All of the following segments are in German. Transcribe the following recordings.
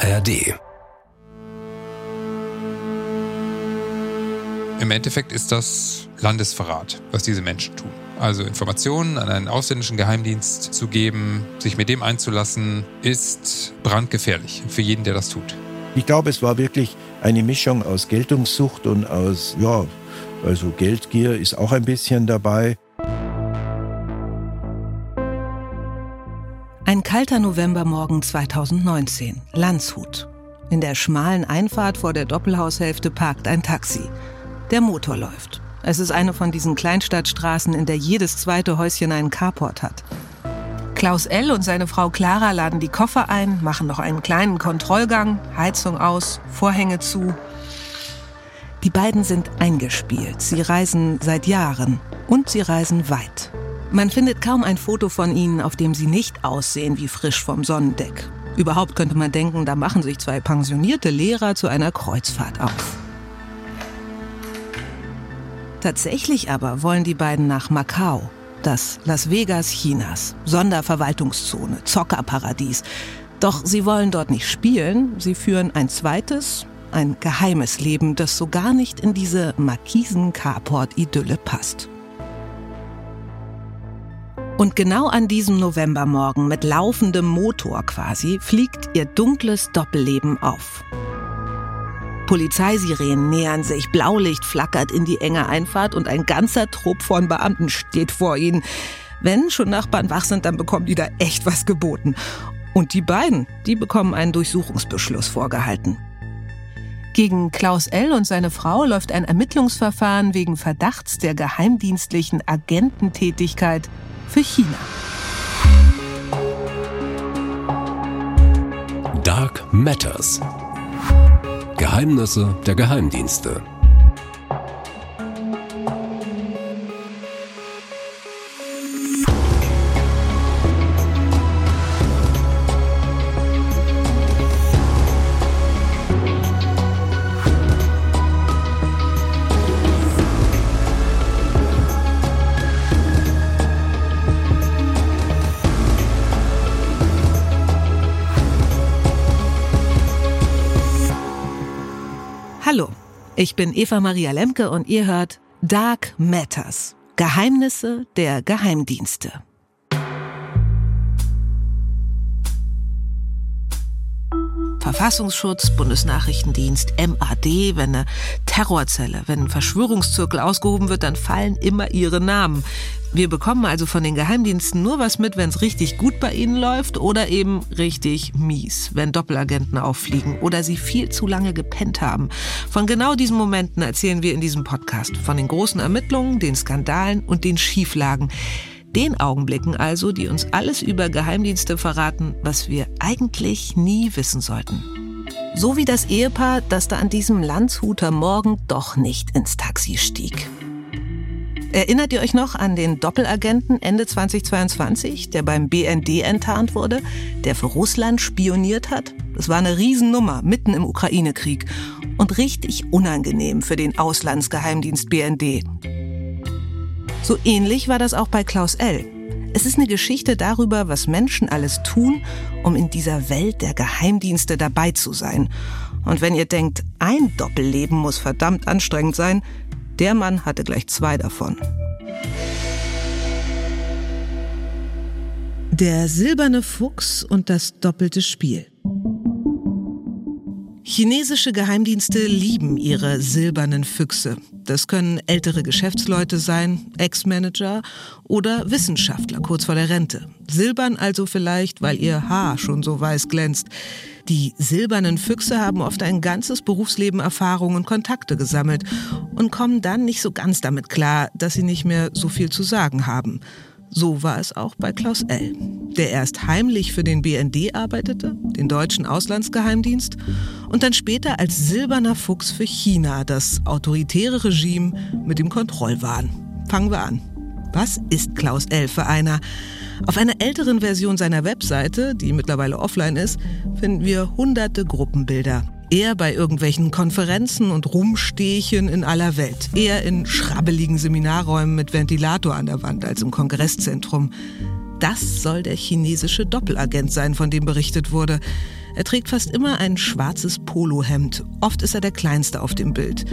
ARD. Im Endeffekt ist das Landesverrat, was diese Menschen tun. Also Informationen an einen ausländischen Geheimdienst zu geben, sich mit dem einzulassen, ist brandgefährlich für jeden, der das tut. Ich glaube, es war wirklich eine Mischung aus Geltungssucht und aus, ja, also Geldgier ist auch ein bisschen dabei. Kalter Novembermorgen 2019, Landshut. In der schmalen Einfahrt vor der Doppelhaushälfte parkt ein Taxi. Der Motor läuft. Es ist eine von diesen Kleinstadtstraßen, in der jedes zweite Häuschen einen Carport hat. Klaus L. und seine Frau Clara laden die Koffer ein, machen noch einen kleinen Kontrollgang, Heizung aus, Vorhänge zu. Die beiden sind eingespielt. Sie reisen seit Jahren und sie reisen weit. Man findet kaum ein Foto von ihnen, auf dem sie nicht aussehen wie frisch vom Sonnendeck. Überhaupt könnte man denken, da machen sich zwei pensionierte Lehrer zu einer Kreuzfahrt auf. Tatsächlich aber wollen die beiden nach Macau, das Las Vegas Chinas, Sonderverwaltungszone, Zockerparadies. Doch sie wollen dort nicht spielen, sie führen ein zweites, ein geheimes Leben, das so gar nicht in diese Markisen-Carport-Idylle passt. Und genau an diesem Novembermorgen mit laufendem Motor quasi fliegt ihr dunkles Doppelleben auf. Polizeisirenen nähern sich, Blaulicht flackert in die enge Einfahrt und ein ganzer Trupp von Beamten steht vor ihnen. Wenn schon Nachbarn wach sind, dann bekommen die da echt was geboten. Und die beiden, die bekommen einen Durchsuchungsbeschluss vorgehalten. Gegen Klaus L. und seine Frau läuft ein Ermittlungsverfahren wegen Verdachts der geheimdienstlichen Agententätigkeit für China. Dark Matters. Geheimnisse der Geheimdienste. Ich bin Eva Maria Lemke und ihr hört Dark Matters. Geheimnisse der Geheimdienste. Verfassungsschutz, Bundesnachrichtendienst, MAD, wenn eine Terrorzelle, wenn ein Verschwörungszirkel ausgehoben wird, dann fallen immer ihre Namen. Wir bekommen also von den Geheimdiensten nur was mit, wenn es richtig gut bei ihnen läuft oder eben richtig mies, wenn Doppelagenten auffliegen oder sie viel zu lange gepennt haben. Von genau diesen Momenten erzählen wir in diesem Podcast. Von den großen Ermittlungen, den Skandalen und den Schieflagen. Den Augenblicken also, die uns alles über Geheimdienste verraten, was wir eigentlich nie wissen sollten. So wie das Ehepaar, das da an diesem Landshuter Morgen doch nicht ins Taxi stieg. Erinnert ihr euch noch an den Doppelagenten Ende 2022, der beim BND enttarnt wurde, der für Russland spioniert hat? Das war eine Riesennummer mitten im Ukraine-Krieg und richtig unangenehm für den Auslandsgeheimdienst BND. So ähnlich war das auch bei Klaus L. Es ist eine Geschichte darüber, was Menschen alles tun, um in dieser Welt der Geheimdienste dabei zu sein. Und wenn ihr denkt, ein Doppelleben muss verdammt anstrengend sein, der Mann hatte gleich zwei davon. Der silberne Fuchs und das doppelte Spiel. Chinesische Geheimdienste lieben ihre silbernen Füchse. Das können ältere Geschäftsleute sein, Ex-Manager oder Wissenschaftler kurz vor der Rente. Silbern also vielleicht, weil ihr Haar schon so weiß glänzt. Die silbernen Füchse haben oft ein ganzes Berufsleben Erfahrung und Kontakte gesammelt und kommen dann nicht so ganz damit klar, dass sie nicht mehr so viel zu sagen haben. So war es auch bei Klaus L., der erst heimlich für den BND arbeitete, den deutschen Auslandsgeheimdienst, und dann später als silberner Fuchs für China, das autoritäre Regime mit dem Kontrollwahn. Fangen wir an. Was ist Klaus L. für einer? Auf einer älteren Version seiner Webseite, die mittlerweile offline ist, finden wir hunderte Gruppenbilder. Er bei irgendwelchen Konferenzen und Rumstehchen in aller Welt. Eher in schrabbeligen Seminarräumen mit Ventilator an der Wand als im Kongresszentrum. Das soll der chinesische Doppelagent sein, von dem berichtet wurde. Er trägt fast immer ein schwarzes Polohemd. Oft ist er der Kleinste auf dem Bild.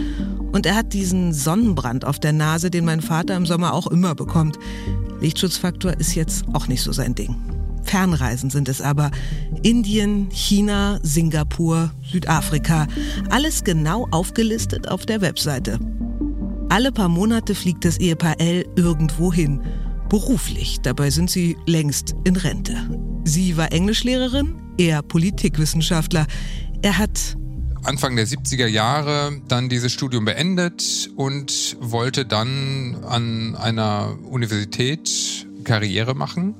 Und er hat diesen Sonnenbrand auf der Nase, den mein Vater im Sommer auch immer bekommt. Lichtschutzfaktor ist jetzt auch nicht so sein Ding. Fernreisen sind es aber. Indien, China, Singapur, Südafrika. Alles genau aufgelistet auf der Webseite. Alle paar Monate fliegt das Ehepaar L irgendwo hin. Beruflich, dabei sind sie längst in Rente. Sie war Englischlehrerin, er Politikwissenschaftler. Er hat Anfang der 70er Jahre dann dieses Studium beendet und wollte dann an einer Universität Karriere machen.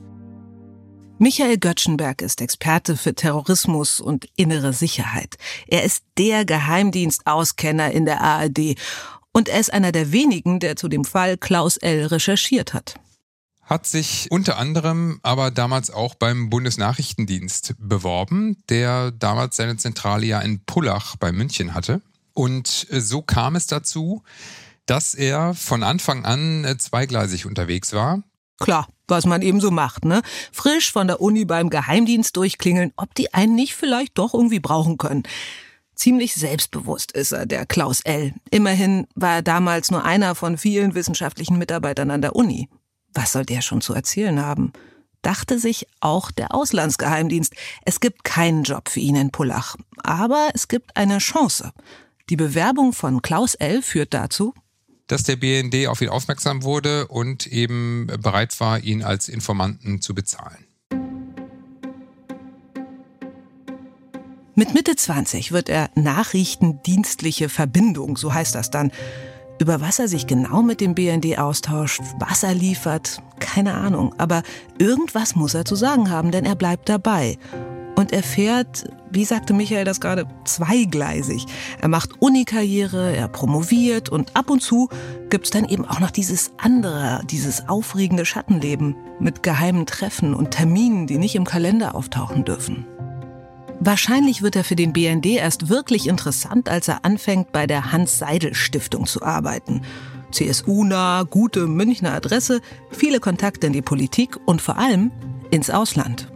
Michael Göttschenberg ist Experte für Terrorismus und innere Sicherheit. Er ist der Geheimdienstauskenner in der ARD und er ist einer der wenigen, der zu dem Fall Klaus L. recherchiert hat hat sich unter anderem aber damals auch beim Bundesnachrichtendienst beworben, der damals seine Zentrale ja in Pullach bei München hatte. Und so kam es dazu, dass er von Anfang an zweigleisig unterwegs war. Klar, was man eben so macht, ne? Frisch von der Uni beim Geheimdienst durchklingeln, ob die einen nicht vielleicht doch irgendwie brauchen können. Ziemlich selbstbewusst ist er, der Klaus L. Immerhin war er damals nur einer von vielen wissenschaftlichen Mitarbeitern an der Uni. Was soll der schon zu erzählen haben? Dachte sich auch der Auslandsgeheimdienst. Es gibt keinen Job für ihn in Pullach. Aber es gibt eine Chance. Die Bewerbung von Klaus L. führt dazu, dass der BND auf ihn aufmerksam wurde und eben bereit war, ihn als Informanten zu bezahlen. Mit Mitte 20 wird er Nachrichtendienstliche Verbindung, so heißt das dann. Über was er sich genau mit dem BND austauscht, was er liefert, keine Ahnung. Aber irgendwas muss er zu sagen haben, denn er bleibt dabei. Und er fährt, wie sagte Michael das gerade, zweigleisig. Er macht Unikarriere, er promoviert und ab und zu gibt's dann eben auch noch dieses andere, dieses aufregende Schattenleben mit geheimen Treffen und Terminen, die nicht im Kalender auftauchen dürfen. Wahrscheinlich wird er für den BND erst wirklich interessant, als er anfängt, bei der Hans-Seidel-Stiftung zu arbeiten. CSU-nah, gute Münchner Adresse, viele Kontakte in die Politik und vor allem ins Ausland.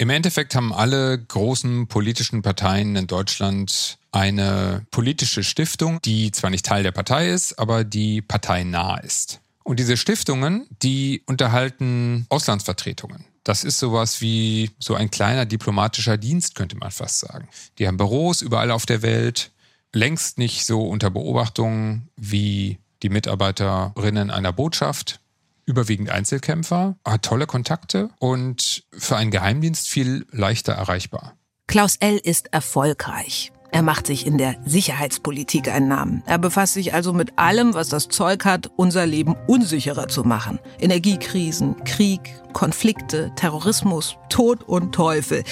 Im Endeffekt haben alle großen politischen Parteien in Deutschland eine politische Stiftung, die zwar nicht Teil der Partei ist, aber die parteinah ist. Und diese Stiftungen, die unterhalten Auslandsvertretungen. Das ist sowas wie so ein kleiner diplomatischer Dienst, könnte man fast sagen. Die haben Büros überall auf der Welt, längst nicht so unter Beobachtung wie die Mitarbeiterinnen einer Botschaft, überwiegend Einzelkämpfer, hat tolle Kontakte und für einen Geheimdienst viel leichter erreichbar. Klaus L. ist erfolgreich. Er macht sich in der Sicherheitspolitik einen Namen. Er befasst sich also mit allem, was das Zeug hat, unser Leben unsicherer zu machen. Energiekrisen, Krieg, Konflikte, Terrorismus, Tod und Teufel.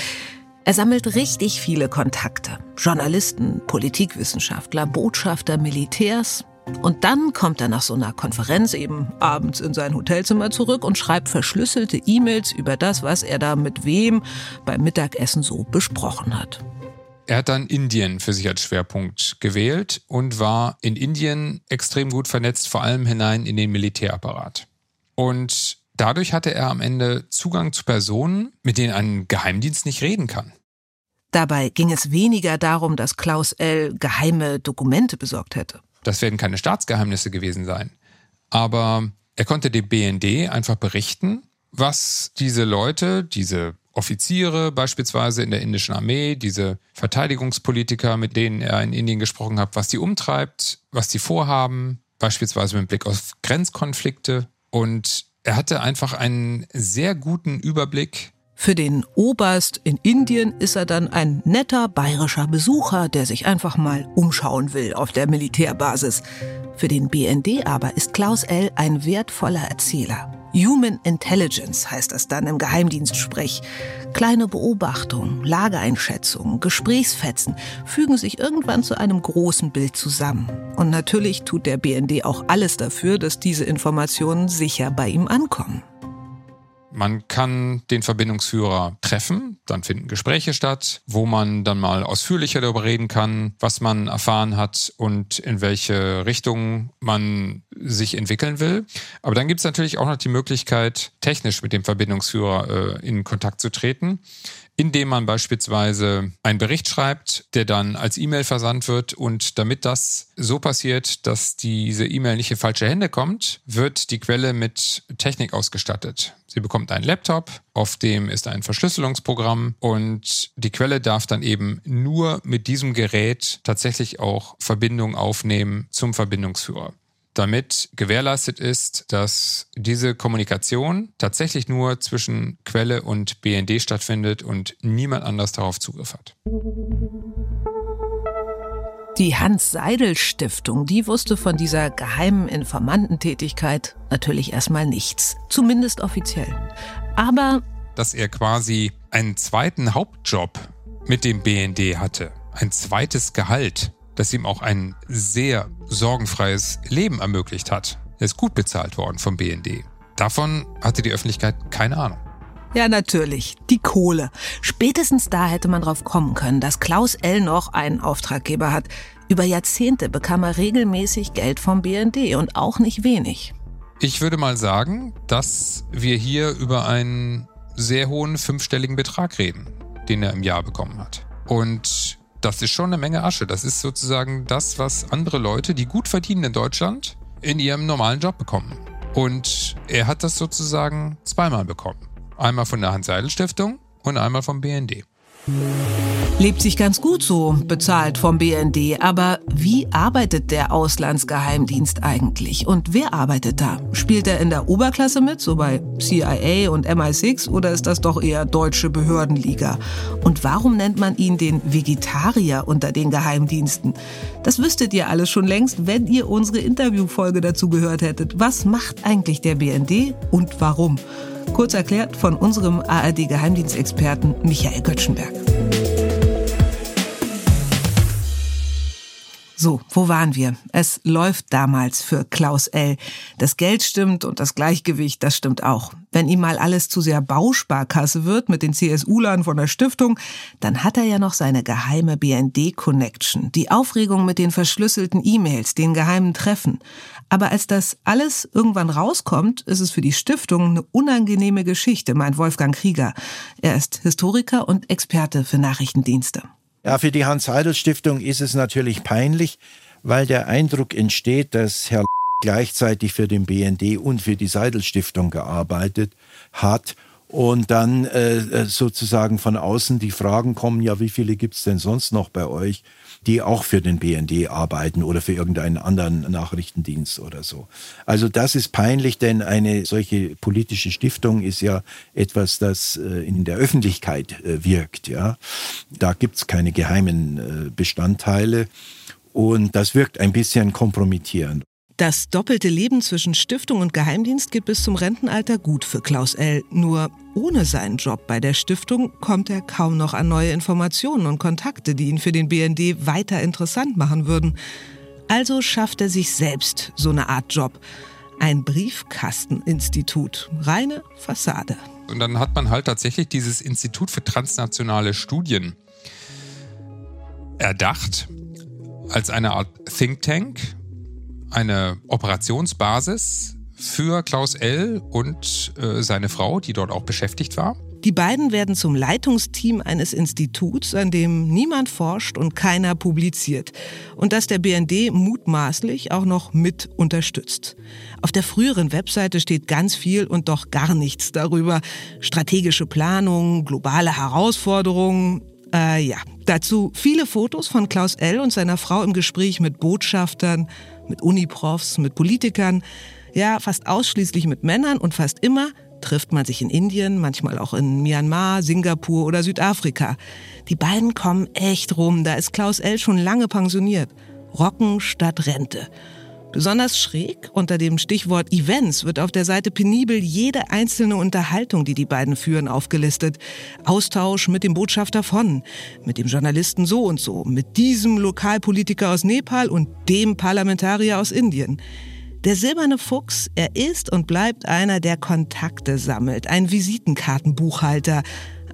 Er sammelt richtig viele Kontakte. Journalisten, Politikwissenschaftler, Botschafter, Militärs. Und dann kommt er nach so einer Konferenz eben abends in sein Hotelzimmer zurück und schreibt verschlüsselte E-Mails über das, was er da mit wem beim Mittagessen so besprochen hat. Er hat dann Indien für sich als Schwerpunkt gewählt und war in Indien extrem gut vernetzt, vor allem hinein in den Militärapparat. Und dadurch hatte er am Ende Zugang zu Personen, mit denen ein Geheimdienst nicht reden kann. Dabei ging es weniger darum, dass Klaus L. geheime Dokumente besorgt hätte. Das werden keine Staatsgeheimnisse gewesen sein. Aber er konnte dem BND einfach berichten, was diese Leute, diese Offiziere beispielsweise in der indischen Armee, diese Verteidigungspolitiker, mit denen er in Indien gesprochen hat, was die umtreibt, was die vorhaben, beispielsweise mit Blick auf Grenzkonflikte. Und er hatte einfach einen sehr guten Überblick. Für den Oberst in Indien ist er dann ein netter bayerischer Besucher, der sich einfach mal umschauen will auf der Militärbasis. Für den BND aber ist Klaus L. ein wertvoller Erzähler. Human Intelligence heißt das dann im Geheimdienstsprech. Kleine Beobachtungen, Lageeinschätzungen, Gesprächsfetzen fügen sich irgendwann zu einem großen Bild zusammen. Und natürlich tut der BND auch alles dafür, dass diese Informationen sicher bei ihm ankommen. Man kann den Verbindungsführer treffen, dann finden Gespräche statt, wo man dann mal ausführlicher darüber reden kann, was man erfahren hat und in welche Richtung man sich entwickeln will. Aber dann gibt es natürlich auch noch die Möglichkeit, technisch mit dem Verbindungsführer äh, in Kontakt zu treten. indem man beispielsweise einen Bericht schreibt, der dann als E-Mail versandt wird. Und damit das so passiert, dass diese E-Mail nicht in falsche Hände kommt, wird die Quelle mit Technik ausgestattet. Sie bekommt einen Laptop, auf dem ist ein Verschlüsselungsprogramm und die Quelle darf dann eben nur mit diesem Gerät tatsächlich auch Verbindung aufnehmen zum Verbindungsführer damit gewährleistet ist, dass diese Kommunikation tatsächlich nur zwischen Quelle und BND stattfindet und niemand anders darauf Zugriff hat. Die Hans-Seidel-Stiftung, die wusste von dieser geheimen Informantentätigkeit natürlich erstmal nichts. Zumindest offiziell. Aber. Dass er quasi einen zweiten Hauptjob mit dem BND hatte. Ein zweites Gehalt das ihm auch ein sehr sorgenfreies Leben ermöglicht hat. Er ist gut bezahlt worden vom BND. Davon hatte die Öffentlichkeit keine Ahnung. Ja, natürlich. Die Kohle. Spätestens da hätte man drauf kommen können, dass Klaus L. noch einen Auftraggeber hat. Über Jahrzehnte bekam er regelmäßig Geld vom BND und auch nicht wenig. Ich würde mal sagen, dass wir hier über einen sehr hohen fünfstelligen Betrag reden, den er im Jahr bekommen hat. Und das ist schon eine Menge Asche. Das ist sozusagen das, was andere Leute, die gut verdienen in Deutschland, in ihrem normalen Job bekommen. Und er hat das sozusagen zweimal bekommen. Einmal von der Hans-Seidel-Stiftung und einmal vom BND. Lebt sich ganz gut so, bezahlt vom BND. Aber wie arbeitet der Auslandsgeheimdienst eigentlich? Und wer arbeitet da? Spielt er in der Oberklasse mit, so bei CIA und MI6, oder ist das doch eher deutsche Behördenliga? Und warum nennt man ihn den Vegetarier unter den Geheimdiensten? Das wüsstet ihr alles schon längst, wenn ihr unsere Interviewfolge dazu gehört hättet. Was macht eigentlich der BND und warum? Kurz erklärt von unserem ARD-Geheimdienstexperten Michael Göttschenberg. So, wo waren wir? Es läuft damals für Klaus L. Das Geld stimmt und das Gleichgewicht, das stimmt auch. Wenn ihm mal alles zu sehr Bausparkasse wird mit den CSU-Lern von der Stiftung, dann hat er ja noch seine geheime BND-Connection, die Aufregung mit den verschlüsselten E-Mails, den geheimen Treffen. Aber als das alles irgendwann rauskommt, ist es für die Stiftung eine unangenehme Geschichte, meint Wolfgang Krieger. Er ist Historiker und Experte für Nachrichtendienste. Ja, für die Hans-Seidel-Stiftung ist es natürlich peinlich, weil der Eindruck entsteht, dass Herr gleichzeitig für den BND und für die Seidel-Stiftung gearbeitet hat und dann äh, sozusagen von außen die Fragen kommen, ja, wie viele gibt's denn sonst noch bei euch? Die auch für den BND arbeiten oder für irgendeinen anderen Nachrichtendienst oder so. Also das ist peinlich, denn eine solche politische Stiftung ist ja etwas, das äh, in der Öffentlichkeit äh, wirkt. Ja, da gibt's keine geheimen äh, Bestandteile und das wirkt ein bisschen kompromittierend. Das doppelte Leben zwischen Stiftung und Geheimdienst geht bis zum Rentenalter gut für Klaus L. Nur ohne seinen Job bei der Stiftung kommt er kaum noch an neue Informationen und Kontakte, die ihn für den BND weiter interessant machen würden. Also schafft er sich selbst so eine Art Job. Ein Briefkasteninstitut. Reine Fassade. Und dann hat man halt tatsächlich dieses Institut für transnationale Studien erdacht als eine Art Think Tank, eine Operationsbasis für Klaus L. und äh, seine Frau, die dort auch beschäftigt war. Die beiden werden zum Leitungsteam eines Instituts, an dem niemand forscht und keiner publiziert und das der BND mutmaßlich auch noch mit unterstützt. Auf der früheren Webseite steht ganz viel und doch gar nichts darüber. Strategische Planung, globale Herausforderungen, äh, ja, dazu viele Fotos von Klaus L. und seiner Frau im Gespräch mit Botschaftern, mit Uniprofs, mit Politikern, ja, fast ausschließlich mit Männern und fast immer trifft man sich in Indien, manchmal auch in Myanmar, Singapur oder Südafrika. Die beiden kommen echt rum, da ist Klaus L. schon lange pensioniert. Rocken statt Rente. Besonders schräg unter dem Stichwort Events wird auf der Seite penibel jede einzelne Unterhaltung, die die beiden führen, aufgelistet. Austausch mit dem Botschafter von, mit dem Journalisten so und so, mit diesem Lokalpolitiker aus Nepal und dem Parlamentarier aus Indien. Der silberne Fuchs, er ist und bleibt einer, der Kontakte sammelt, ein Visitenkartenbuchhalter,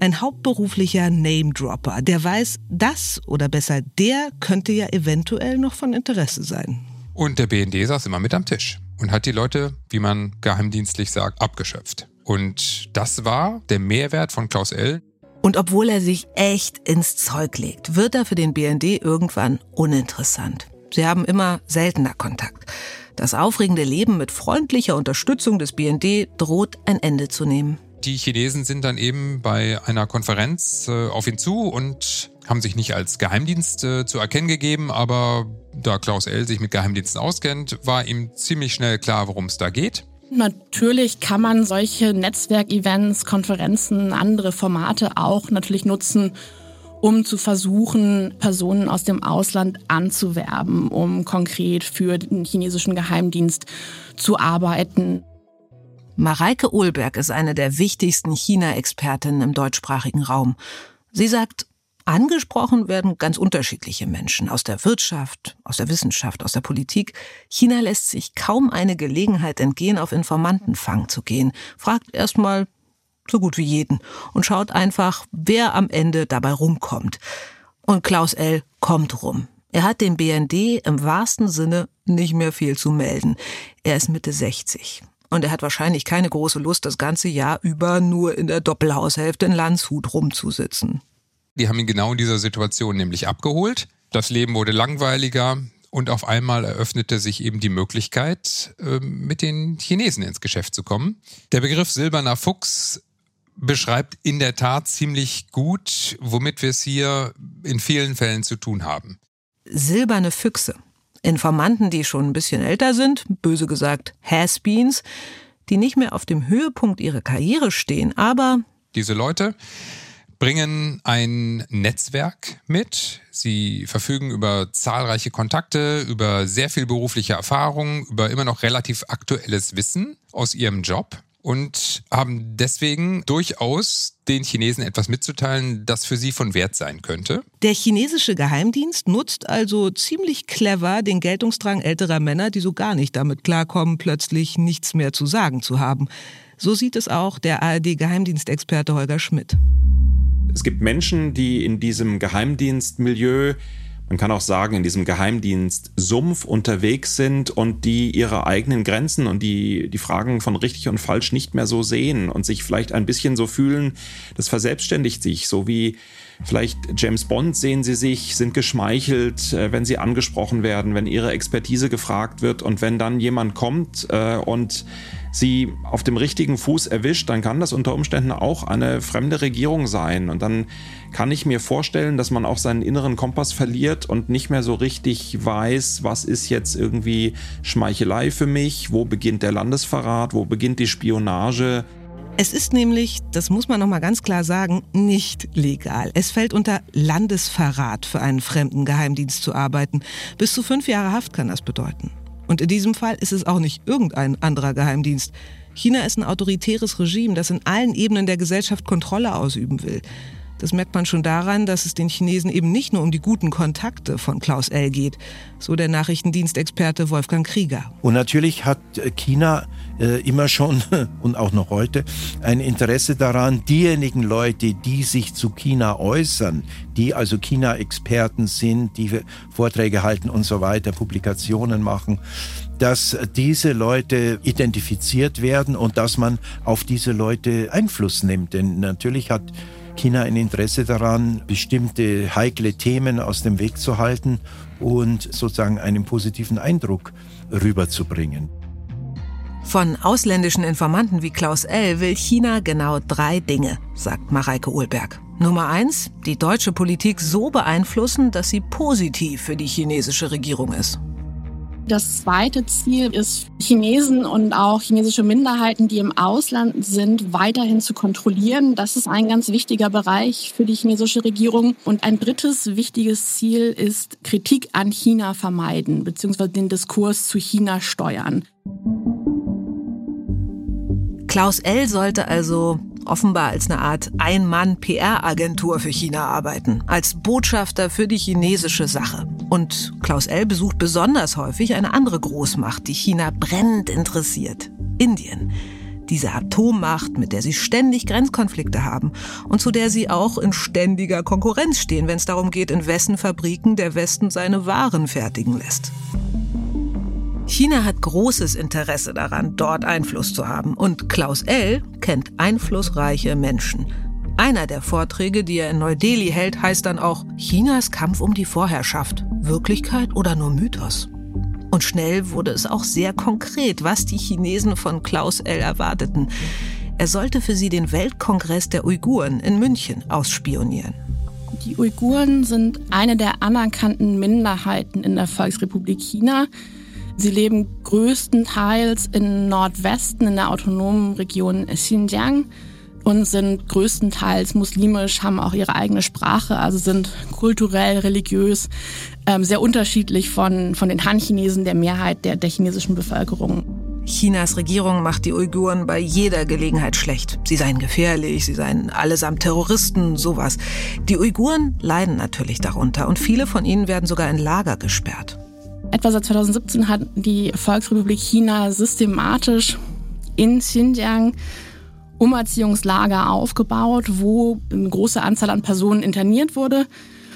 ein hauptberuflicher Name-Dropper, der weiß, das oder besser der könnte ja eventuell noch von Interesse sein. Und der BND saß immer mit am Tisch und hat die Leute, wie man geheimdienstlich sagt, abgeschöpft. Und das war der Mehrwert von Klaus L. Und obwohl er sich echt ins Zeug legt, wird er für den BND irgendwann uninteressant. Sie haben immer seltener Kontakt. Das aufregende Leben mit freundlicher Unterstützung des BND droht ein Ende zu nehmen. Die Chinesen sind dann eben bei einer Konferenz äh, auf ihn zu und haben sich nicht als Geheimdienst äh, zu erkennen gegeben, aber da Klaus L. sich mit Geheimdiensten auskennt, war ihm ziemlich schnell klar, worum es da geht. Natürlich kann man solche Netzwerkevents, Konferenzen, andere Formate auch natürlich nutzen, um zu versuchen, Personen aus dem Ausland anzuwerben, um konkret für den chinesischen Geheimdienst zu arbeiten. Mareike Ohlberg ist eine der wichtigsten China-Expertinnen im deutschsprachigen Raum. Sie sagt, Angesprochen werden ganz unterschiedliche Menschen aus der Wirtschaft, aus der Wissenschaft, aus der Politik. China lässt sich kaum eine Gelegenheit entgehen, auf Informantenfang zu gehen, fragt erstmal so gut wie jeden und schaut einfach, wer am Ende dabei rumkommt. Und Klaus L. kommt rum. Er hat dem BND im wahrsten Sinne nicht mehr viel zu melden. Er ist Mitte 60. Und er hat wahrscheinlich keine große Lust, das ganze Jahr über nur in der Doppelhaushälfte in Landshut rumzusitzen. Die haben ihn genau in dieser Situation nämlich abgeholt. Das Leben wurde langweiliger und auf einmal eröffnete sich eben die Möglichkeit, ähm, mit den Chinesen ins Geschäft zu kommen. Der Begriff silberner Fuchs beschreibt in der Tat ziemlich gut, womit wir es hier in vielen Fällen zu tun haben. Silberne Füchse. Informanten, die schon ein bisschen älter sind, böse gesagt Has-Beens, die nicht mehr auf dem Höhepunkt ihrer Karriere stehen, aber diese Leute bringen ein Netzwerk mit. Sie verfügen über zahlreiche Kontakte, über sehr viel berufliche Erfahrung, über immer noch relativ aktuelles Wissen aus ihrem Job und haben deswegen durchaus den Chinesen etwas mitzuteilen, das für sie von Wert sein könnte. Der chinesische Geheimdienst nutzt also ziemlich clever den Geltungsdrang älterer Männer, die so gar nicht damit klarkommen, plötzlich nichts mehr zu sagen zu haben. So sieht es auch der ARD-Geheimdienstexperte Holger Schmidt. Es gibt Menschen, die in diesem Geheimdienstmilieu, man kann auch sagen, in diesem Geheimdienst-Sumpf unterwegs sind und die ihre eigenen Grenzen und die, die Fragen von richtig und falsch nicht mehr so sehen und sich vielleicht ein bisschen so fühlen, das verselbstständigt sich, so wie vielleicht James Bond sehen sie sich, sind geschmeichelt, äh, wenn sie angesprochen werden, wenn ihre Expertise gefragt wird und wenn dann jemand kommt äh, und sie auf dem richtigen Fuß erwischt, dann kann das unter Umständen auch eine fremde Regierung sein. Und dann kann ich mir vorstellen, dass man auch seinen inneren Kompass verliert und nicht mehr so richtig weiß, was ist jetzt irgendwie Schmeichelei für mich, wo beginnt der Landesverrat, wo beginnt die Spionage. Es ist nämlich, das muss man noch mal ganz klar sagen, nicht legal. Es fällt unter Landesverrat für einen fremden Geheimdienst zu arbeiten. Bis zu fünf Jahre Haft kann das bedeuten. Und in diesem Fall ist es auch nicht irgendein anderer Geheimdienst. China ist ein autoritäres Regime, das in allen Ebenen der Gesellschaft Kontrolle ausüben will. Das merkt man schon daran, dass es den Chinesen eben nicht nur um die guten Kontakte von Klaus L. geht, so der Nachrichtendienstexperte Wolfgang Krieger. Und natürlich hat China äh, immer schon und auch noch heute ein Interesse daran, diejenigen Leute, die sich zu China äußern, die also China-Experten sind, die Vorträge halten und so weiter, Publikationen machen, dass diese Leute identifiziert werden und dass man auf diese Leute Einfluss nimmt. Denn natürlich hat China ein Interesse daran, bestimmte heikle Themen aus dem Weg zu halten und sozusagen einen positiven Eindruck rüberzubringen. Von ausländischen Informanten wie Klaus L. will China genau drei Dinge, sagt Mareike Uhlberg. Nummer eins, die deutsche Politik so beeinflussen, dass sie positiv für die chinesische Regierung ist. Das zweite Ziel ist, Chinesen und auch chinesische Minderheiten, die im Ausland sind, weiterhin zu kontrollieren. Das ist ein ganz wichtiger Bereich für die chinesische Regierung. Und ein drittes wichtiges Ziel ist Kritik an China vermeiden, beziehungsweise den Diskurs zu China steuern. Klaus L. sollte also offenbar als eine Art Ein-Mann-PR-Agentur für China arbeiten, als Botschafter für die chinesische Sache. Und Klaus L. besucht besonders häufig eine andere Großmacht, die China brennend interessiert, Indien. Diese Atommacht, mit der sie ständig Grenzkonflikte haben und zu der sie auch in ständiger Konkurrenz stehen, wenn es darum geht, in wessen Fabriken der Westen seine Waren fertigen lässt. China hat großes Interesse daran, dort Einfluss zu haben. Und Klaus L. kennt einflussreiche Menschen. Einer der Vorträge, die er in Neu-Delhi hält, heißt dann auch Chinas Kampf um die Vorherrschaft. Wirklichkeit oder nur Mythos? Und schnell wurde es auch sehr konkret, was die Chinesen von Klaus L. erwarteten. Er sollte für sie den Weltkongress der Uiguren in München ausspionieren. Die Uiguren sind eine der anerkannten Minderheiten in der Volksrepublik China. Sie leben größtenteils im Nordwesten in der autonomen Region Xinjiang und sind größtenteils muslimisch, haben auch ihre eigene Sprache, also sind kulturell, religiös ähm, sehr unterschiedlich von, von den Han-Chinesen, der Mehrheit der, der chinesischen Bevölkerung. Chinas Regierung macht die Uiguren bei jeder Gelegenheit schlecht. Sie seien gefährlich, sie seien allesamt Terroristen, sowas. Die Uiguren leiden natürlich darunter und viele von ihnen werden sogar in Lager gesperrt. Etwa seit 2017 hat die Volksrepublik China systematisch in Xinjiang Umerziehungslager aufgebaut, wo eine große Anzahl an Personen interniert wurde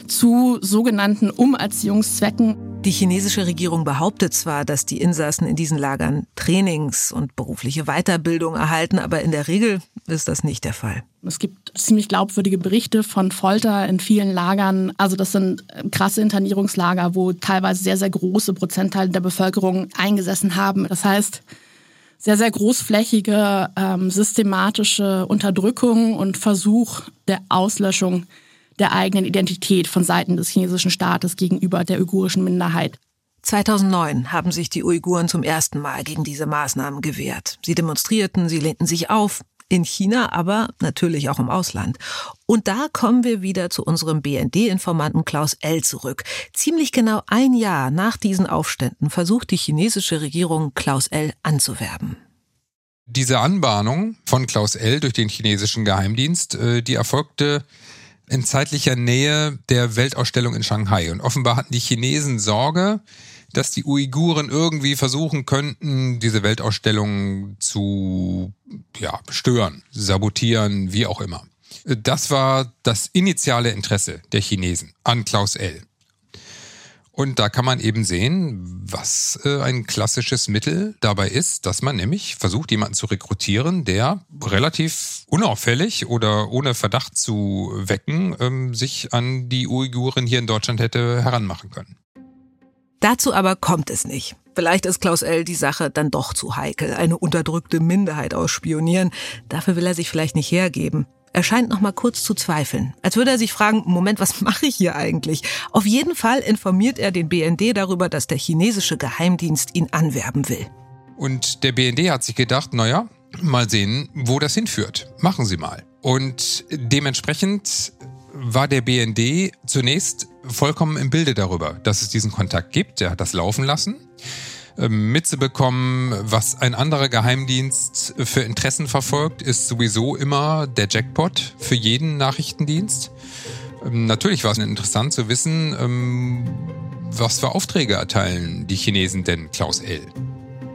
zu sogenannten Umerziehungszwecken. Die chinesische Regierung behauptet zwar, dass die Insassen in diesen Lagern Trainings und berufliche Weiterbildung erhalten, aber in der Regel ist das nicht der Fall. Es gibt ziemlich glaubwürdige Berichte von Folter in vielen Lagern. Also das sind krasse Internierungslager, wo teilweise sehr, sehr große Prozentteile der Bevölkerung eingesessen haben. Das heißt, sehr, sehr großflächige, ähm, systematische Unterdrückung und Versuch der Auslöschung der eigenen Identität von Seiten des chinesischen Staates gegenüber der uigurischen Minderheit. 2009 haben sich die Uiguren zum ersten Mal gegen diese Maßnahmen gewehrt. Sie demonstrierten, sie lehnten sich auf, in China, aber natürlich auch im Ausland. Und da kommen wir wieder zu unserem BND-Informanten Klaus L. zurück. Ziemlich genau ein Jahr nach diesen Aufständen versucht die chinesische Regierung Klaus L. anzuwerben. Diese Anbahnung von Klaus L. durch den chinesischen Geheimdienst, äh, die erfolgte in zeitlicher Nähe der Weltausstellung in Shanghai. Und offenbar hatten die Chinesen Sorge, dass die Uiguren irgendwie versuchen könnten, diese Weltausstellung zu ja, stören, sabotieren, wie auch immer. Das war das initiale Interesse der Chinesen an Klaus L. Und da kann man eben sehen, was äh, ein klassisches Mittel dabei ist, dass man nämlich versucht, jemanden zu rekrutieren, der relativ unauffällig oder ohne Verdacht zu wecken, ähm, sich an die Uiguren hier in Deutschland hätte heranmachen können. Dazu aber kommt es nicht. Vielleicht ist Klaus L. die Sache dann doch zu heikel, eine unterdrückte Minderheit ausspionieren. Dafür will er sich vielleicht nicht hergeben. Er scheint noch mal kurz zu zweifeln, als würde er sich fragen, Moment, was mache ich hier eigentlich? Auf jeden Fall informiert er den BND darüber, dass der chinesische Geheimdienst ihn anwerben will. Und der BND hat sich gedacht, naja, mal sehen, wo das hinführt. Machen Sie mal. Und dementsprechend war der BND zunächst vollkommen im Bilde darüber, dass es diesen Kontakt gibt. Er hat das laufen lassen. Ähm, mitzubekommen, was ein anderer Geheimdienst für Interessen verfolgt, ist sowieso immer der Jackpot für jeden Nachrichtendienst. Ähm, natürlich war es interessant zu wissen, ähm, was für Aufträge erteilen die Chinesen denn Klaus L.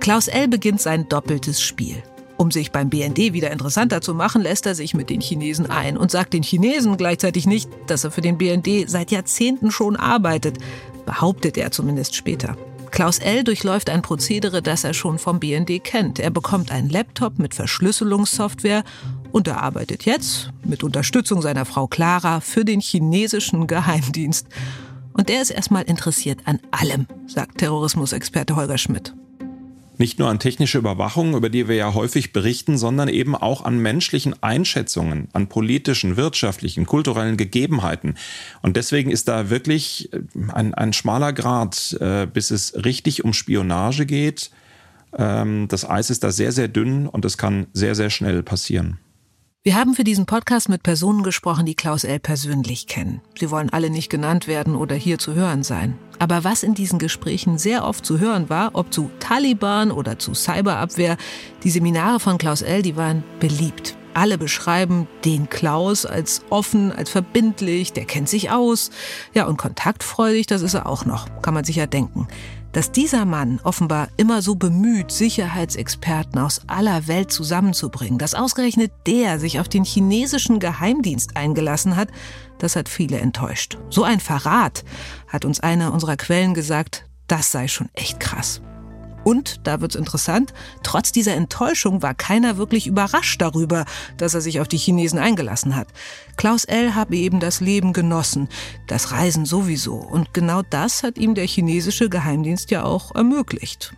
Klaus L. beginnt sein doppeltes Spiel. Um sich beim BND wieder interessanter zu machen, lässt er sich mit den Chinesen ein und sagt den Chinesen gleichzeitig nicht, dass er für den BND seit Jahrzehnten schon arbeitet, behauptet er zumindest später. Klaus L. durchläuft ein Prozedere, das er schon vom BND kennt. Er bekommt einen Laptop mit Verschlüsselungssoftware und er arbeitet jetzt, mit Unterstützung seiner Frau Clara, für den chinesischen Geheimdienst. Und der ist erstmal interessiert an allem, sagt Terrorismusexperte Holger Schmidt. Nicht nur an technische Überwachung, über die wir ja häufig berichten, sondern eben auch an menschlichen Einschätzungen, an politischen, wirtschaftlichen, kulturellen Gegebenheiten. Und deswegen ist da wirklich äh, ein, ein schmaler Grad, äh, bis es richtig um Spionage geht. Ähm, das Eis ist da sehr, sehr dünn und es kann sehr, sehr schnell passieren. Wir haben für diesen Podcast mit Personen gesprochen, die Klaus L. persönlich kennen. Sie wollen alle nicht genannt werden oder hier zu hören sein. Aber was in diesen Gesprächen sehr oft zu hören war, ob zu Taliban oder zu Cyberabwehr, die Seminare von Klaus L., die waren beliebt. Alle beschreiben den Klaus als offen, als verbindlich, der kennt sich aus. Ja, und kontaktfreudig, das ist er auch noch, kann man sich ja denken. Dass dieser Mann offenbar immer so bemüht, Sicherheitsexperten aus aller Welt zusammenzubringen, dass ausgerechnet der sich auf den chinesischen Geheimdienst eingelassen hat, das hat viele enttäuscht. So ein Verrat, hat uns eine unserer Quellen gesagt, das sei schon echt krass. Und, da wird's interessant, trotz dieser Enttäuschung war keiner wirklich überrascht darüber, dass er sich auf die Chinesen eingelassen hat. Klaus L. habe eben das Leben genossen, das Reisen sowieso. Und genau das hat ihm der chinesische Geheimdienst ja auch ermöglicht.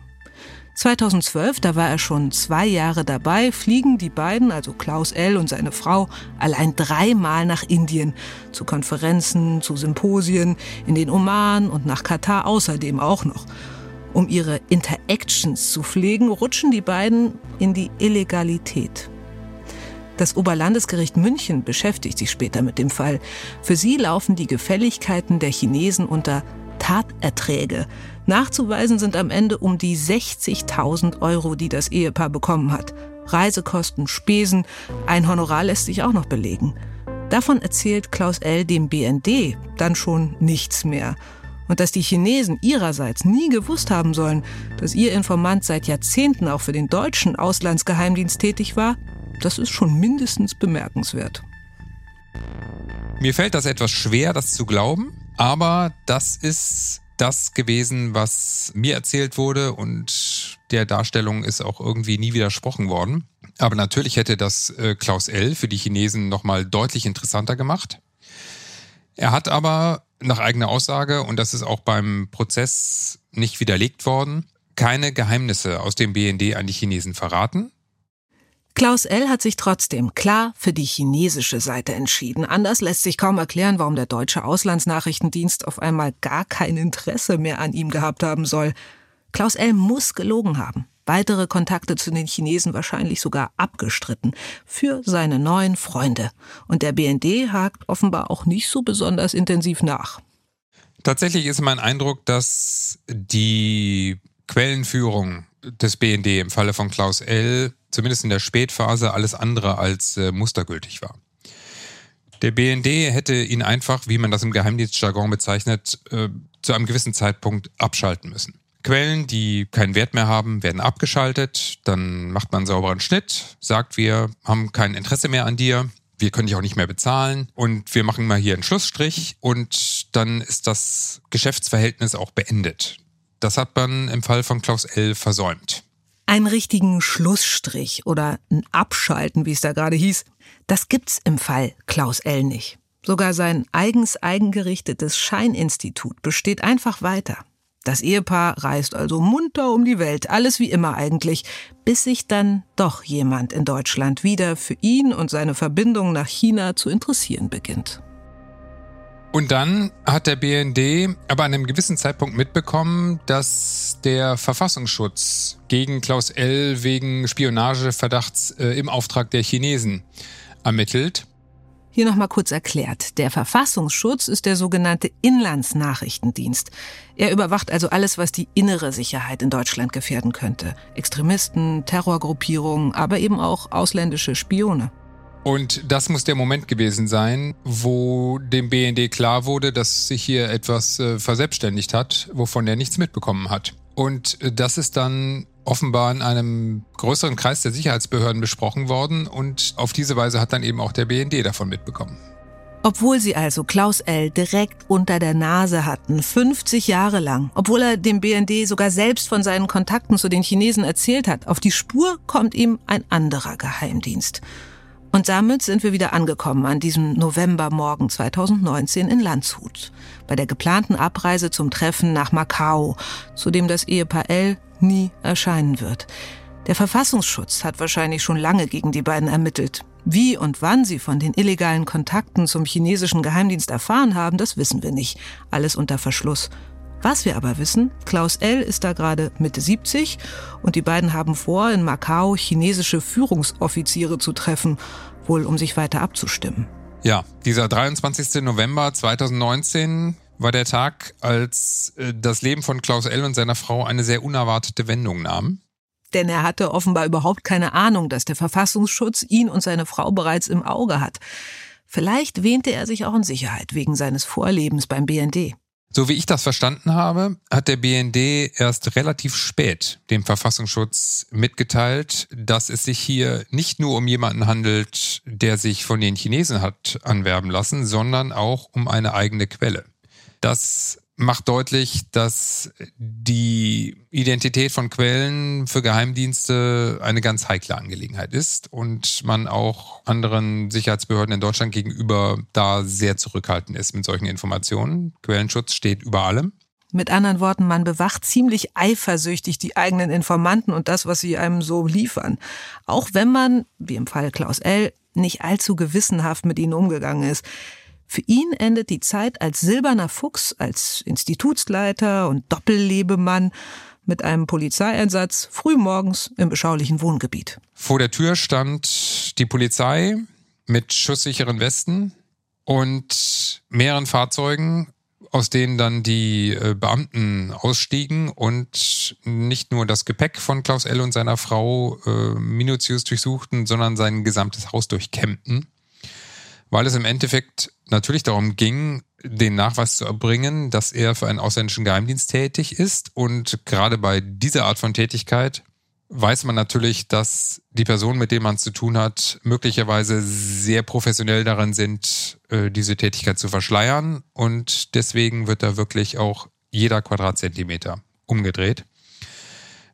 2012, da war er schon zwei Jahre dabei, fliegen die beiden, also Klaus L. und seine Frau, allein dreimal nach Indien. Zu Konferenzen, zu Symposien, in den Oman und nach Katar außerdem auch noch. Um ihre Interactions zu pflegen, rutschen die beiden in die Illegalität. Das Oberlandesgericht München beschäftigt sich später mit dem Fall. Für sie laufen die Gefälligkeiten der Chinesen unter Taterträge. Nachzuweisen sind am Ende um die 60.000 Euro, die das Ehepaar bekommen hat. Reisekosten, Spesen, ein Honorar lässt sich auch noch belegen. Davon erzählt Klaus L. dem BND dann schon nichts mehr und dass die Chinesen ihrerseits nie gewusst haben sollen, dass ihr Informant seit Jahrzehnten auch für den deutschen Auslandsgeheimdienst tätig war, das ist schon mindestens bemerkenswert. Mir fällt das etwas schwer, das zu glauben, aber das ist das gewesen, was mir erzählt wurde und der Darstellung ist auch irgendwie nie widersprochen worden. Aber natürlich hätte das äh, Klaus L. für die Chinesen nochmal deutlich interessanter gemacht. Er hat aber nach eigener Aussage, und das ist auch beim Prozess nicht widerlegt worden, keine Geheimnisse aus dem BND an die Chinesen verraten. Klaus L. hat sich trotzdem klar für die chinesische Seite entschieden. Anders lässt sich kaum erklären, warum der deutsche Auslandsnachrichtendienst auf einmal gar kein Interesse mehr an ihm gehabt haben soll. Klaus L. muss gelogen haben weitere Kontakte zu den Chinesen wahrscheinlich sogar abgestritten für seine neuen Freunde. Und der BND hakt offenbar auch nicht so besonders intensiv nach. Tatsächlich ist mein Eindruck, dass die Quellenführung des BND im Falle von Klaus L. zumindest in der Spätphase alles andere als äh, mustergültig war. Der BND hätte ihn einfach, wie man das im Geheimdienstjargon bezeichnet, äh, zu einem gewissen Zeitpunkt abschalten müssen. Quellen, die keinen Wert mehr haben, werden abgeschaltet. Dann macht man einen sauberen Schnitt, sagt, wir haben kein Interesse mehr an dir. Wir können dich auch nicht mehr bezahlen und wir machen mal hier einen Schlussstrich und dann ist das Geschäftsverhältnis auch beendet. Das hat man im Fall von Klaus L. versäumt. Einen richtigen Schlussstrich oder ein Abschalten, wie es da gerade hieß, das gibt's im Fall Klaus L. nicht. Sogar sein eigens eigengerichtetes Scheininstitut besteht einfach weiter. Das Ehepaar reist also munter um die Welt, alles wie immer eigentlich, bis sich dann doch jemand in Deutschland wieder für ihn und seine Verbindung nach China zu interessieren beginnt. Und dann hat der BND aber an einem gewissen Zeitpunkt mitbekommen, dass der Verfassungsschutz gegen Klaus L. wegen Spionageverdachts äh, im Auftrag der Chinesen ermittelt. Hier nochmal kurz erklärt. Der Verfassungsschutz ist der sogenannte Inlandsnachrichtendienst. Er überwacht also alles, was die innere Sicherheit in Deutschland gefährden könnte. Extremisten, Terrorgruppierungen, aber eben auch ausländische Spione. Und das muss der Moment gewesen sein, wo dem BND klar wurde, dass sich hier etwas äh, verselbstständigt hat, wovon er nichts mitbekommen hat. Und äh, das ist dann offenbar in einem größeren Kreis der Sicherheitsbehörden besprochen worden und auf diese Weise hat dann eben auch der BND davon mitbekommen. Obwohl sie also Klaus L. direkt unter der Nase hatten, 50 Jahre lang, obwohl er dem BND sogar selbst von seinen Kontakten zu den Chinesen erzählt hat, auf die Spur kommt ihm ein anderer Geheimdienst. Und damit sind wir wieder angekommen an diesem Novembermorgen 2019 in Landshut, bei der geplanten Abreise zum Treffen nach Macau, zu dem das Ehepaar L nie erscheinen wird. Der Verfassungsschutz hat wahrscheinlich schon lange gegen die beiden ermittelt. Wie und wann sie von den illegalen Kontakten zum chinesischen Geheimdienst erfahren haben, das wissen wir nicht. Alles unter Verschluss. Was wir aber wissen, Klaus L. ist da gerade Mitte 70 und die beiden haben vor, in Macau chinesische Führungsoffiziere zu treffen, wohl um sich weiter abzustimmen. Ja, dieser 23. November 2019 war der Tag, als äh, das Leben von Klaus L. und seiner Frau eine sehr unerwartete Wendung nahm. Denn er hatte offenbar überhaupt keine Ahnung, dass der Verfassungsschutz ihn und seine Frau bereits im Auge hat. Vielleicht wähnte er sich auch in Sicherheit wegen seines Vorlebens beim BND. So wie ich das verstanden habe, hat der BND erst relativ spät dem Verfassungsschutz mitgeteilt, dass es sich hier nicht nur um jemanden handelt, der sich von den Chinesen hat anwerben lassen, sondern auch um eine eigene Quelle. Das macht deutlich, dass die Identität von Quellen für Geheimdienste eine ganz heikle Angelegenheit ist und man auch anderen Sicherheitsbehörden in Deutschland gegenüber da sehr zurückhaltend ist mit solchen Informationen. Quellenschutz steht über allem. Mit anderen Worten, man bewacht ziemlich eifersüchtig die eigenen Informanten und das, was sie einem so liefern. Auch wenn man, wie im Fall Klaus L., nicht allzu gewissenhaft mit ihnen umgegangen ist. Für ihn endet die Zeit als silberner Fuchs, als Institutsleiter und Doppellebemann mit einem Polizeieinsatz frühmorgens im beschaulichen Wohngebiet. Vor der Tür stand die Polizei mit schusssicheren Westen und mehreren Fahrzeugen, aus denen dann die äh, Beamten ausstiegen und nicht nur das Gepäck von Klaus L. und seiner Frau äh, minutiös durchsuchten, sondern sein gesamtes Haus durchkämmten weil es im Endeffekt natürlich darum ging, den Nachweis zu erbringen, dass er für einen ausländischen Geheimdienst tätig ist. Und gerade bei dieser Art von Tätigkeit weiß man natürlich, dass die Personen, mit denen man es zu tun hat, möglicherweise sehr professionell darin sind, äh, diese Tätigkeit zu verschleiern. Und deswegen wird da wirklich auch jeder Quadratzentimeter umgedreht.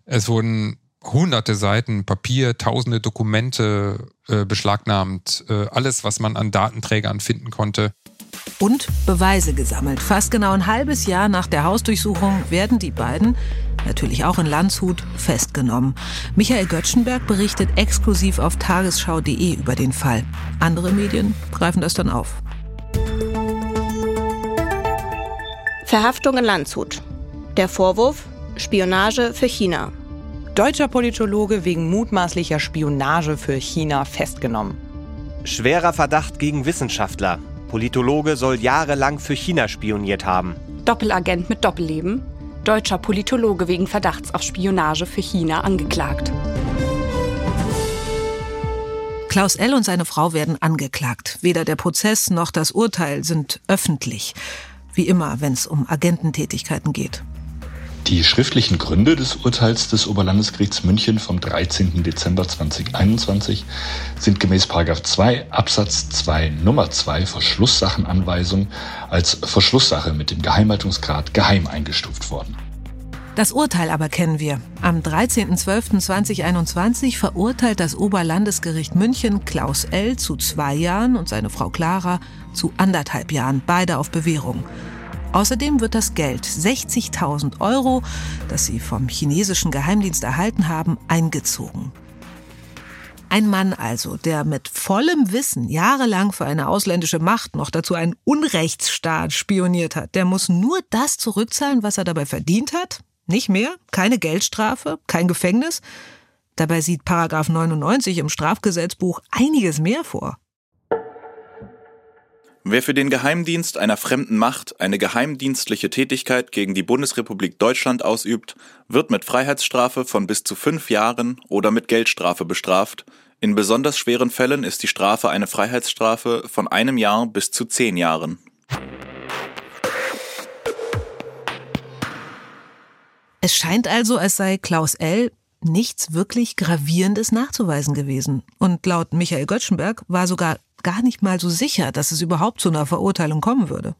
Es wurden hunderte Seiten Papier, tausende Dokumente äh, beschlagnahmt, äh, alles, was man an Datenträgern finden konnte. Und Beweise gesammelt. Fast genau ein halbes Jahr nach der Hausdurchsuchung werden die beiden, natürlich auch in Landshut, festgenommen. Michael Göttschenberg berichtet exklusiv auf tagesschau.de über den Fall. Andere Medien greifen das dann auf. Verhaftung in Landshut. Der Vorwurf Spionage für China. Deutscher Politologe wegen mutmaßlicher Spionage für China festgenommen. Schwerer Verdacht gegen Wissenschaftler. Politologe soll jahrelang für China spioniert haben. Doppelagent mit Doppelleben. Deutscher Politologe wegen Verdachts auf Spionage für China angeklagt. Klaus L. und seine Frau werden angeklagt. Weder der Prozess noch das Urteil sind öffentlich. Wie immer, wenn es um Agententätigkeiten geht. Die schriftlichen Gründe des Urteils des Oberlandesgerichts München vom 13. Dezember 2021 sind gemäß 2 Absatz 2 Nummer 2 Verschlusssachenanweisung als Verschlusssache mit dem Geheimhaltungsgrad geheim eingestuft worden. Das Urteil aber kennen wir. Am 13.12.2021 verurteilt das Oberlandesgericht München Klaus L. zu zwei Jahren und seine Frau Clara zu anderthalb Jahren, beide auf Bewährung. Außerdem wird das Geld, 60.000 Euro, das sie vom chinesischen Geheimdienst erhalten haben, eingezogen. Ein Mann also, der mit vollem Wissen jahrelang für eine ausländische Macht, noch dazu einen Unrechtsstaat spioniert hat, der muss nur das zurückzahlen, was er dabei verdient hat? Nicht mehr? Keine Geldstrafe? Kein Gefängnis? Dabei sieht Paragraph 99 im Strafgesetzbuch einiges mehr vor. Wer für den Geheimdienst einer fremden Macht eine geheimdienstliche Tätigkeit gegen die Bundesrepublik Deutschland ausübt, wird mit Freiheitsstrafe von bis zu fünf Jahren oder mit Geldstrafe bestraft. In besonders schweren Fällen ist die Strafe eine Freiheitsstrafe von einem Jahr bis zu zehn Jahren. Es scheint also, als sei Klaus L. nichts wirklich Gravierendes nachzuweisen gewesen. Und laut Michael Göttschenberg war sogar gar nicht mal so sicher, dass es überhaupt zu einer Verurteilung kommen würde.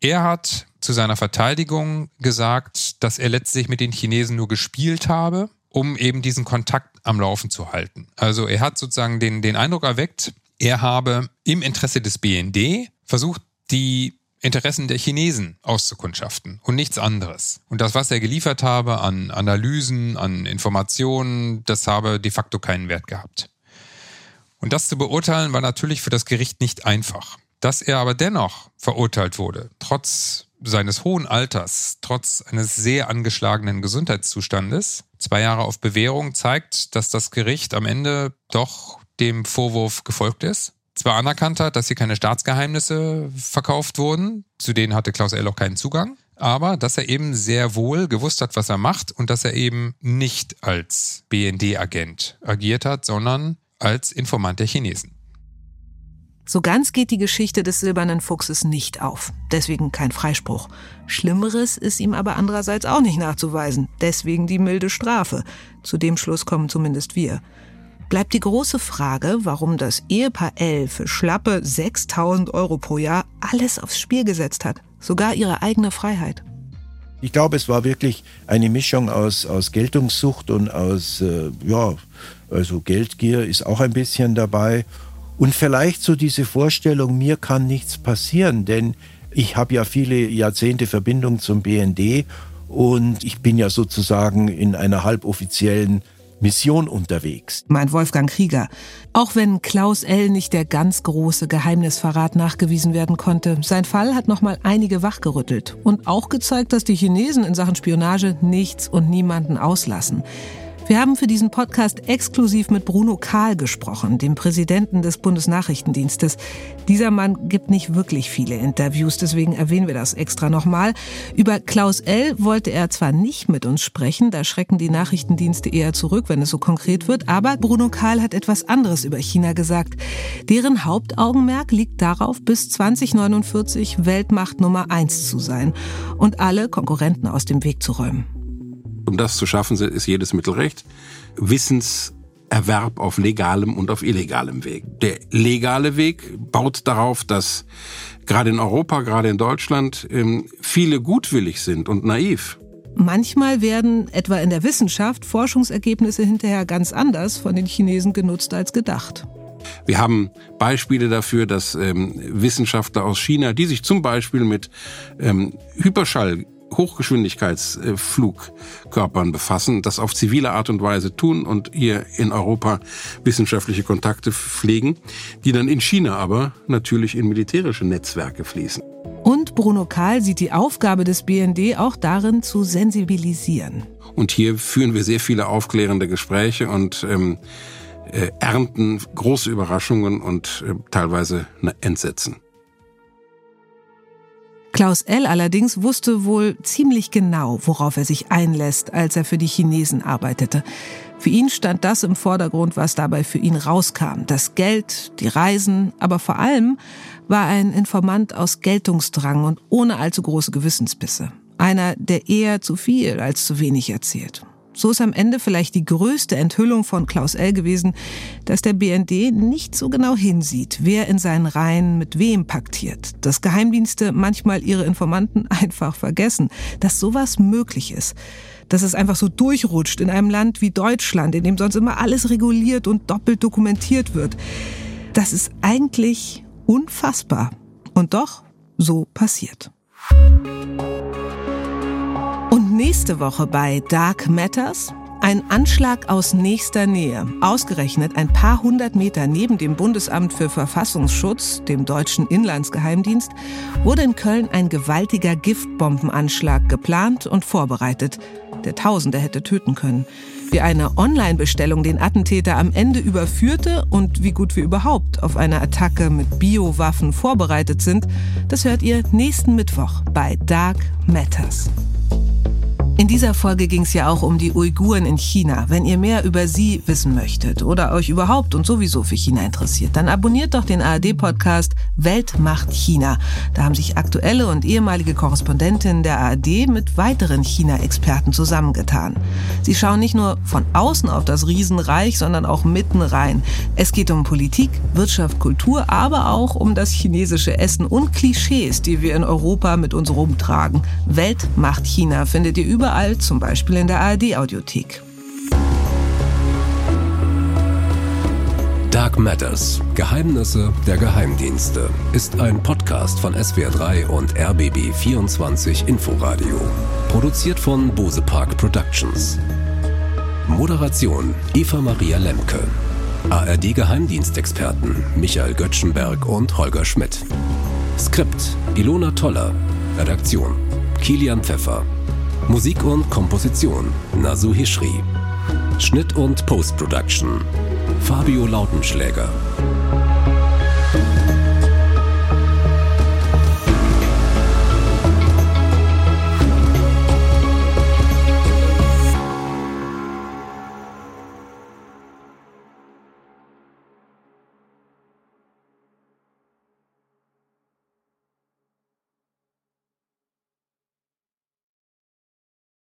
Er hat zu seiner Verteidigung gesagt, dass er letztlich mit den Chinesen nur gespielt habe, um eben diesen Kontakt am Laufen zu halten. Also er hat sozusagen den, den Eindruck erweckt, er habe im Interesse des BND versucht, die Interessen der Chinesen auszukundschaften und nichts anderes. Und das, was er geliefert habe an Analysen, an Informationen, das habe de facto keinen Wert gehabt. Und das zu beurteilen war natürlich für das Gericht nicht einfach. Dass er aber dennoch verurteilt wurde, trotz seines hohen Alters, trotz eines sehr angeschlagenen Gesundheitszustandes, zwei Jahre auf Bewährung, zeigt, dass das Gericht am Ende doch dem Vorwurf gefolgt ist. Zwar anerkannt hat, dass hier keine Staatsgeheimnisse verkauft wurden, zu denen hatte Klaus L. auch keinen Zugang, aber dass er eben sehr wohl gewusst hat, was er macht und dass er eben nicht als BND-Agent agiert hat, sondern als Informant der Chinesen. So ganz geht die Geschichte des silbernen Fuchses nicht auf. Deswegen kein Freispruch. Schlimmeres ist ihm aber andererseits auch nicht nachzuweisen. Deswegen die milde Strafe. Zu dem Schluss kommen zumindest wir. Bleibt die große Frage, warum das Ehepaar L für schlappe 6000 Euro pro Jahr alles aufs Spiel gesetzt hat. Sogar ihre eigene Freiheit. Ich glaube, es war wirklich eine Mischung aus, aus Geltungssucht und aus, äh, ja, also Geldgier ist auch ein bisschen dabei. Und vielleicht so diese Vorstellung, mir kann nichts passieren, denn ich habe ja viele Jahrzehnte Verbindung zum BND und ich bin ja sozusagen in einer halboffiziellen Mission unterwegs. Meint Wolfgang Krieger. Auch wenn Klaus L. nicht der ganz große Geheimnisverrat nachgewiesen werden konnte, sein Fall hat nochmal einige wachgerüttelt und auch gezeigt, dass die Chinesen in Sachen Spionage nichts und niemanden auslassen. Wir haben für diesen Podcast exklusiv mit Bruno Kahl gesprochen, dem Präsidenten des Bundesnachrichtendienstes. Dieser Mann gibt nicht wirklich viele Interviews, deswegen erwähnen wir das extra nochmal. Über Klaus L. wollte er zwar nicht mit uns sprechen, da schrecken die Nachrichtendienste eher zurück, wenn es so konkret wird, aber Bruno Kahl hat etwas anderes über China gesagt. Deren Hauptaugenmerk liegt darauf, bis 2049 Weltmacht Nummer eins zu sein und alle Konkurrenten aus dem Weg zu räumen. Um das zu schaffen, ist jedes Mittel recht. Wissenserwerb auf legalem und auf illegalem Weg. Der legale Weg baut darauf, dass gerade in Europa, gerade in Deutschland ähm, viele gutwillig sind und naiv. Manchmal werden etwa in der Wissenschaft Forschungsergebnisse hinterher ganz anders von den Chinesen genutzt als gedacht. Wir haben Beispiele dafür, dass ähm, Wissenschaftler aus China, die sich zum Beispiel mit ähm, Hyperschall Hochgeschwindigkeitsflugkörpern befassen, das auf zivile Art und Weise tun und hier in Europa wissenschaftliche Kontakte pflegen, die dann in China aber natürlich in militärische Netzwerke fließen. Und Bruno Kahl sieht die Aufgabe des BND auch darin, zu sensibilisieren. Und hier führen wir sehr viele aufklärende Gespräche und ähm, äh, ernten große Überraschungen und äh, teilweise Entsetzen. Klaus L. allerdings wusste wohl ziemlich genau, worauf er sich einlässt, als er für die Chinesen arbeitete. Für ihn stand das im Vordergrund, was dabei für ihn rauskam. Das Geld, die Reisen, aber vor allem war ein Informant aus Geltungsdrang und ohne allzu große Gewissensbisse. Einer, der eher zu viel als zu wenig erzählt. So ist am Ende vielleicht die größte Enthüllung von Klaus L. gewesen, dass der BND nicht so genau hinsieht, wer in seinen Reihen mit wem paktiert, dass Geheimdienste manchmal ihre Informanten einfach vergessen, dass sowas möglich ist, dass es einfach so durchrutscht in einem Land wie Deutschland, in dem sonst immer alles reguliert und doppelt dokumentiert wird. Das ist eigentlich unfassbar. Und doch, so passiert. Und nächste Woche bei Dark Matters ein Anschlag aus nächster Nähe, ausgerechnet ein paar hundert Meter neben dem Bundesamt für Verfassungsschutz, dem deutschen Inlandsgeheimdienst, wurde in Köln ein gewaltiger Giftbombenanschlag geplant und vorbereitet, der Tausende hätte töten können. Wie eine Online-Bestellung den Attentäter am Ende überführte und wie gut wir überhaupt auf eine Attacke mit Biowaffen vorbereitet sind, das hört ihr nächsten Mittwoch bei Dark Matters. In dieser Folge ging es ja auch um die Uiguren in China. Wenn ihr mehr über sie wissen möchtet oder euch überhaupt und sowieso für China interessiert, dann abonniert doch den ARD-Podcast Welt macht China. Da haben sich aktuelle und ehemalige Korrespondentinnen der ARD mit weiteren China-Experten zusammengetan. Sie schauen nicht nur von außen auf das Riesenreich, sondern auch mitten rein. Es geht um Politik, Wirtschaft, Kultur, aber auch um das chinesische Essen und Klischees, die wir in Europa mit uns rumtragen. Welt macht China findet ihr über überall, zum Beispiel in der ARD-Audiothek. Dark Matters Geheimnisse der Geheimdienste ist ein Podcast von SWR3 und RBB24 Inforadio. Produziert von Bose Park Productions. Moderation Eva Maria Lemke. ARD Geheimdienstexperten Michael Göttschenberg und Holger Schmidt. Skript Ilona Toller. Redaktion Kilian Pfeffer. Musik und Komposition Nasu Hishri. Schnitt und Post-Production Fabio Lautenschläger.